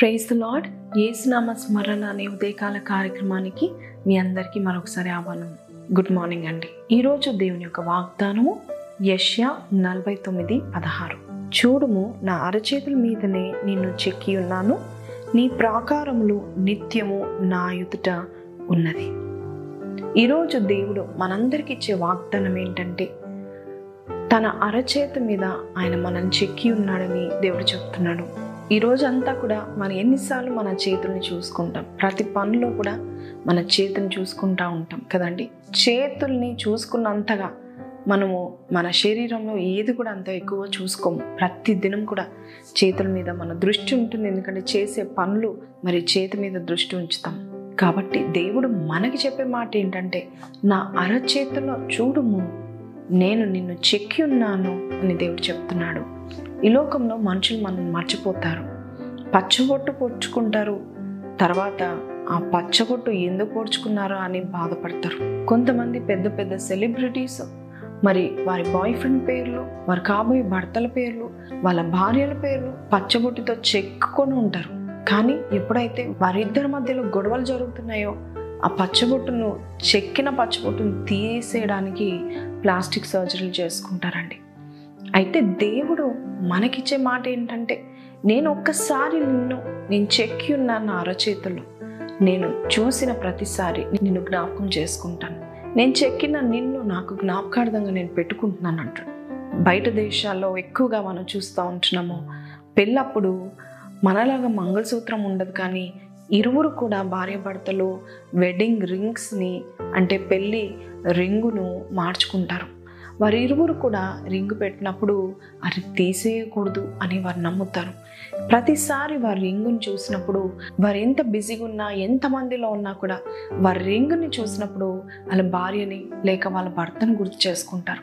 Praise the lord ఏసునామ స్మరణ అనే ఉదయకాల కార్యక్రమానికి మీ అందరికీ మరొకసారి ఆహ్వానం. గుడ్ మార్నింగ్ అండి. ఈరోజు దేవుని యొక్క వాగ్దానము యష్యా నలభై తొమ్మిది పదహారు. చూడుము నా అరచేతుల మీదనే నిన్ను చెక్కి ఉన్నాను. నీ ప్రాకారములు నిత్యము నా ఎదుట ఉన్నది. ఈరోజు దేవుడు మనందరికి ఇచ్చే వాగ్దానం ఏంటంటే తన అరచేత మీద ఆయన మనం చెక్కి ఉన్నాడని దేవుడు చెప్తున్నాడు. ఈ రోజంతా కూడా మనం ఎన్నిసార్లు మన చేతుల్ని చూసుకుంటాం. ప్రతి పనిలో కూడా మన చేతిని చూసుకుంటా ఉంటాం కదండి? చేతుల్ని చూసుకున్నంతగా మనము మన శరీరంలో ఏది కూడా అంత ఎక్కువ చూసుకోము. ప్రతి దినం కూడా చేతుల మీద మన దృష్టి ఉంటుంది. ఎందుకంటే చేసే పనులు మరి చేతి మీద దృష్టి ఉంచుతాం. కాబట్టి దేవుడు మనకి చెప్పే మాట ఏంటంటే నా అరచేతిలో చూడుము. నేను నిన్ను చెక్కి ఉన్నాను అని దేవుడు చెప్తున్నాడు. ఈ లోకంలో మనుషులు మనం మర్చిపోతారు. పచ్చబొట్టు పొడుచుకుంటారు. తర్వాత ఆ పచ్చబొట్టు ఎందుకు పొడుచుకున్నారో అని బాధపడతారు. కొంతమంది పెద్ద పెద్ద సెలబ్రిటీస్ మరి వారి బాయ్ ఫ్రెండ్ పేర్లు వారి కాబోయే భర్తల పేర్లు వాళ్ళ భార్యల పేర్లు పచ్చబొట్టుతో చెక్కుకొని ఉంటారు. కానీ ఎప్పుడైతే వారిద్దరి మధ్యలో గొడవలు జరుగుతున్నాయో ఆ పచ్చబొట్టును చెక్కిన పచ్చబొట్టును తీసేయడానికి ప్లాస్టిక్ సర్జరీలు చేసుకుంటారండి. అయితే దేవుడు మనకిచ్చే మాట ఏంటంటే నేను ఒక్కసారి నిన్ను నేను చెక్కి ఉన్నాను నా అరచేతులు నేను చూసిన ప్రతిసారి నిన్ను జ్ఞాపకం చేసుకుంటాను. నేను చెక్కిన నిన్ను నాకు జ్ఞాపకార్థంగా నేను పెట్టుకుంటున్నాను అంటాడు. బయట దేశాల్లో ఎక్కువగా మనం చూస్తూ ఉంటున్నాము. పెళ్ళప్పుడు మనలాగా మంగళసూత్రం ఉండదు కానీ ఇరువురు కూడా భార్యాభర్తలు వెడ్డింగ్ రింగ్స్ని అంటే పెళ్ళి రింగును మార్చుకుంటారు. వారి ఇరువురు కూడా రింగు పెట్టినప్పుడు అది తీసేయకూడదు అని వారు నమ్ముతారు. ప్రతిసారి వారి రింగుని చూసినప్పుడు వారు ఎంత బిజీగా ఉన్నా ఎంతమందిలో ఉన్నా కూడా వారి రింగుని చూసినప్పుడు వాళ్ళ భార్యని లేక వాళ్ళ భర్తను గుర్తు చేసుకుంటారు.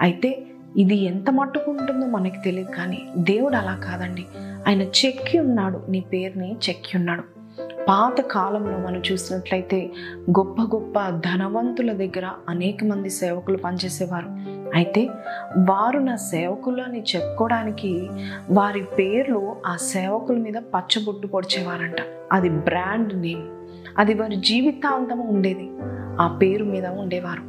అయితే ఇది ఎంత మట్టుకు ఉంటుందో మనకి తెలియదు కానీ దేవుడు అలా కాదండి. ఆయన చెక్కి ఉన్నాడు. నీ పేరుని చెక్కి ఉన్నాడు. పాత కాలంలో మనం చూసినట్లయితే గొప్ప గొప్ప ధనవంతుల దగ్గర అనేక మంది సేవకులు పనిచేసేవారు. అయితే వారు నా సేవకులు అని చెప్పుకోవడానికి వారి పేర్లు ఆ సేవకుల మీద పచ్చబొట్టు పొడిచేవారంట. అది బ్రాండ్ నేమ్. అది వారి జీవితాంతం ఉండేది. ఆ పేరు మీద ఉండేవారు.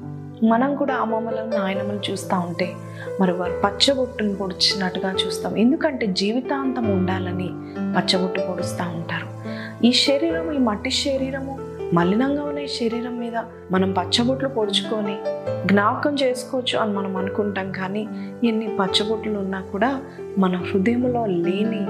మనం కూడా అమ్మమ్మలను నాయనమ్మలు చూస్తూ ఉంటే మరి వారు పచ్చబొట్టును పొడిచినట్టుగా చూస్తాం. ఎందుకంటే జీవితాంతం ఉండాలని పచ్చబొట్టు పొడుస్తూ ఉంటారు. ఈ శరీరం ఈ మట్టి శరీరము మలినంగా ఉన్న ఈ శరీరం మీద మనం పచ్చబొట్లు పొడుచుకొని జ్ఞాపకం చేసుకోవచ్చు అని మనం అనుకుంటాం. కానీ ఎన్ని పచ్చబొట్లు ఉన్నా కూడా మన హృదయంలో లేని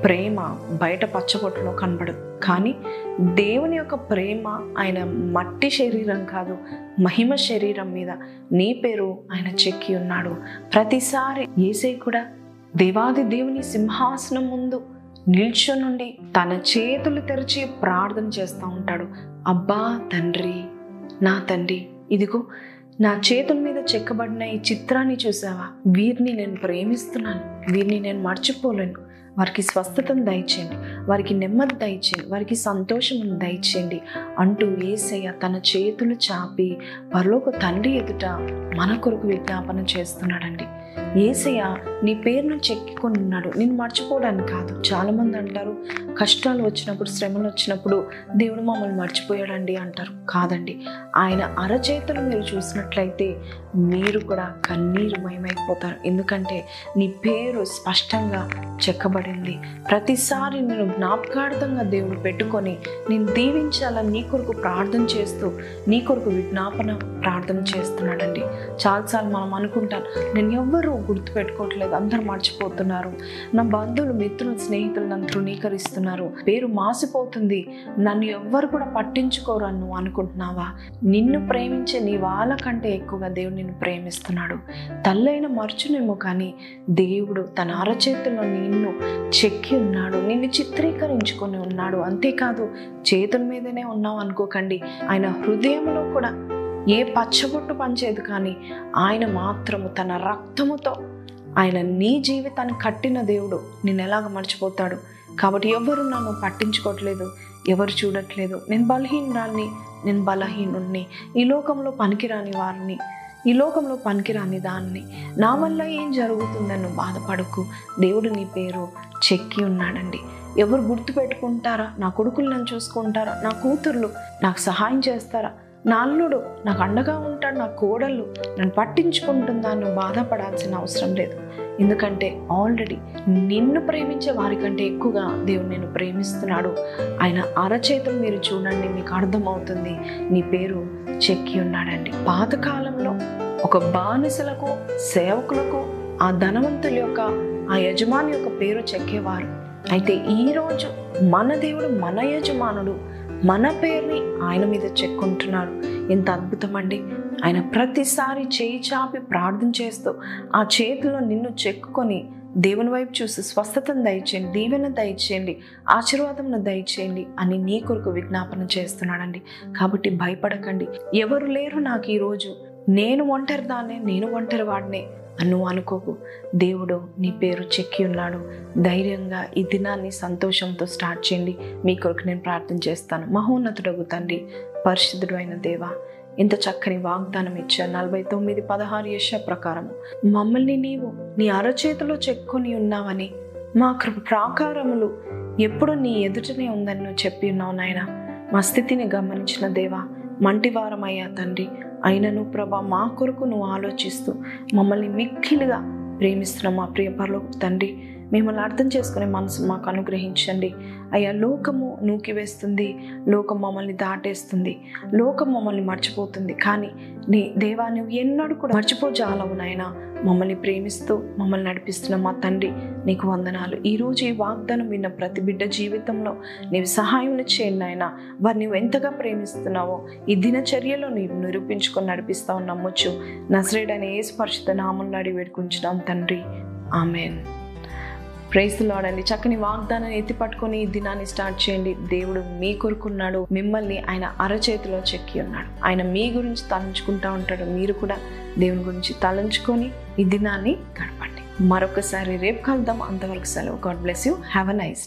ప్రేమ బయట పచ్చబొట్టులో కనబడదు. కానీ దేవుని యొక్క ప్రేమ ఆయన మట్టి శరీరం కాదు మహిమ శరీరం మీద నీ పేరు ఆయన చెక్కి ఉన్నాడు. ప్రతిసారి ఏసై కూడా దేవాది దేవుని సింహాసనం ముందు నిల్చొనుండి తన చేతులు తెరిచి ప్రార్థన చేస్తూ ఉంటాడు. అబ్బా తండ్రి నా తండ్రి ఇదిగో నా చేతుల మీద చెక్కబడిన ఈ చిత్రాన్ని చూసావా వీరిని నేను ప్రేమిస్తున్నాను. వీరిని నేను మర్చిపోలేను. వారికి స్వస్థతను దయచేయండి. వారికి నెమ్మది దయచేయండి. వారికి సంతోషం దయచేయండి. అంటూ ఏసయ్య తన చేతులు చాపి పరలోక తండ్రి ఎదుట మన కొరకు విజ్ఞాపన చేస్తున్నాడండి. ఏసయ్య నీ పేరును చెక్కికొని ఉన్నాడు. నేను మర్చిపోవడానికి కాదు. చాలామంది అంటారు కష్టాలు వచ్చినప్పుడు శ్రమలు వచ్చినప్పుడు దేవుడు మమ్మల్ని మర్చిపోయాడండి అంటారు. కాదండి. ఆయన అరచేతులు మీరు చూసినట్లయితే మీరు కూడా కన్నీరు మయమైపోతారు ఎందుకంటే నీ పేరు స్పష్టంగా చెక్కబడింది. ప్రతిసారి నేను జ్ఞాపకార్థంగా దేవుడు పెట్టుకొని నేను దీవించాలని నీ కొరకు ప్రార్థన చేస్తూ నీ కొరకు విజ్ఞాపన ప్రార్థన చేస్తున్నాడండి. చాలాసార్లు మనం అనుకుంటాం నేను ఎవ్వరూ గుర్తుపెట్టుకోవట్లేదు అందరూ మర్చిపోతున్నారు. నా బంధువులు మిత్రులు స్నేహితులు నన్ను తృణీకరిస్తున్నారు. పేరు మాసిపోతుంది. నన్ను ఎవ్వరు కూడా పట్టించుకోరు అని నువ్వు అనుకుంటున్నావా? నిన్ను ప్రేమించే నీ వాళ్ళ కంటే ఎక్కువగా దేవుడు నిన్ను ప్రేమిస్తున్నాడు. తల్లైన మర్చునేమో కానీ దేవుడు తన అరచేతుల్లో నిన్ను చెక్కి ఉన్నాడు. నిన్ను చిత్రీకరించుకొని ఉన్నాడు. అంతేకాదు చేతుల మీదనే ఉన్నావు అనుకోకండి. ఆయన హృదయంలో కూడా ఏ పచ్చబొట్టు పంచేది కానీ ఆయన మాత్రము తన రక్తముతో ఆయన నీ జీవితాన్ని కట్టిన దేవుడు నేను ఎలాగ మర్చిపోతాడు? కాబట్టి ఎవరు నన్ను పట్టించుకోవట్లేదు? ఎవరు చూడట్లేదు? నేను బలహీనురాల్ని నేను బలహీనుణ్ణి. ఈ లోకంలో పనికిరాని వారిని ఈ లోకంలో పనికిరాని దాన్ని. నా వల్ల ఏం జరుగుతుందని బాధపడకు. దేవుడు నీ పేరు చెక్కి ఉన్నాడండి. ఎవరు గుర్తు పెట్టుకుంటారా? నా కొడుకులు నన్ను చూసుకుంటారా? నా కూతుర్లు నాకు సహాయం చేస్తారా? నా అల్లుడు నాకు అండగా ఉంటాడు నా కోడళ్ళు నన్ను పట్టించుకుంటుందా నువ్వు బాధపడాల్సిన అవసరం లేదు. ఎందుకంటే ఆల్రెడీ నిన్ను ప్రేమించే వారికంటే ఎక్కువగా దేవుడు నేను ప్రేమిస్తున్నాడు. ఆయన అరచేతం మీరు చూడండి మీకు అర్థమవుతుంది. నీ పేరు చెక్కి ఉన్నాడండి. పాతకాలంలో ఒక బానిసలకు సేవకులకు ఆ ధనవంతుల యొక్క ఆ యజమాని యొక్క పేరు చెక్కేవారు. అయితే ఈరోజు మన దేవుడు మన యజమానుడు మన పేరుని ఆయన మీద చెక్కుంటున్నాడు. ఎంత అద్భుతం అండి ఆయన ప్రతిసారి చేయి చాపి ప్రార్థన చేస్తూ ఆ చేతిలో నిన్ను చెక్కుకొని దేవుని వైపు చూసి స్వస్థతను దయచేయండి దీవెన దయచేయండి ఆశీర్వాదంను దయచేయండి అని నీ కొరకు విజ్ఞాపన చేస్తున్నాడండి. కాబట్టి భయపడకండి. ఎవరు లేరు నాకు ఈరోజు. నేను ఒంటరి దాన్నే నేను ఒంటరి వాడినే అని నువ్వు అనుకోకు. దేవుడు నీ పేరు చెక్కి ఉన్నాడు. ధైర్యంగా ఈ దినాన్ని సంతోషంతో స్టార్ట్ చేయండి. మీ కొరకు నేను ప్రార్థన చేస్తాను. మహోన్నతుడగు తండ్రి పరిశుద్ధుడు అయిన దేవా ఇంత చక్కని వాగ్దానం ఇచ్చా నలభై తొమ్మిది పదహారు యశ ప్రకారము మమ్మల్ని నీవు నీ అరచేతిలో చెక్కుని ఉన్నావని మా కృ- ప్రాకారములు ఎప్పుడు నీ ఎదుటనే ఉందని నువ్వు చెప్పి ఉన్నావు నాయన. మా స్థితిని గమనించిన దేవా మంటివారమయ్యా తండ్రి. అయినను ప్రభా మా కొరకు నువ్వు ఆలోచిస్తూ మమ్మల్ని మిక్కిలిగా ప్రేమిస్తున్న మా ప్రియ పరలోక తండ్రి. మిమ్మల్ని అర్థం చేసుకునే మనసు మాకు అనుగ్రహించండి. అయ్యా లోకము నూకివేస్తుంది లోకం మమ్మల్ని దాటేస్తుంది లోకం మమ్మల్ని మర్చిపోతుంది. కానీ నీ దేవా నువ్వు ఎన్నడూ కూడా మర్చిపోజాలవు నాయన. మమ్మల్ని ప్రేమిస్తూ మమ్మల్ని నడిపిస్తున్న మా తండ్రి నీకు వందనాలు. ఈరోజు ఈ వాగ్దానం విన్న ప్రతి బిడ్డ జీవితంలో నీవు సహాయం చేయండి నాయన. వారిని నువ్వు ఎంతగా ప్రేమిస్తున్నావో ఈ దినచర్యలో నీవు నిరూపించుకొని నడిపిస్తావు నమ్మొచ్చు నసరేడని ఏ స్పర్శత నామంలో అడిగి వేడుకుంటున్నాం తండ్రి. ఆమెన్. ప్రైజ్ లాడండి చక్కని వాగ్దానం ఎత్తి పట్టుకొని ఈ దినాన్ని స్టార్ట్ చేయండి. దేవుడు మీ కొరుకున్నాడు మిమ్మల్ని ఆయన అరచేతిలో చెక్కి ఉన్నాడు. ఆయన మీ గురించి తలంచుకుంటా ఉంటాడు. మీరు కూడా దేవుని గురించి తలంచుకొని ఈ దినాన్ని గడపండి. మరొకసారి రేపు కలుద్దాం. అంతవరకు సెలవు. God bless you have a nice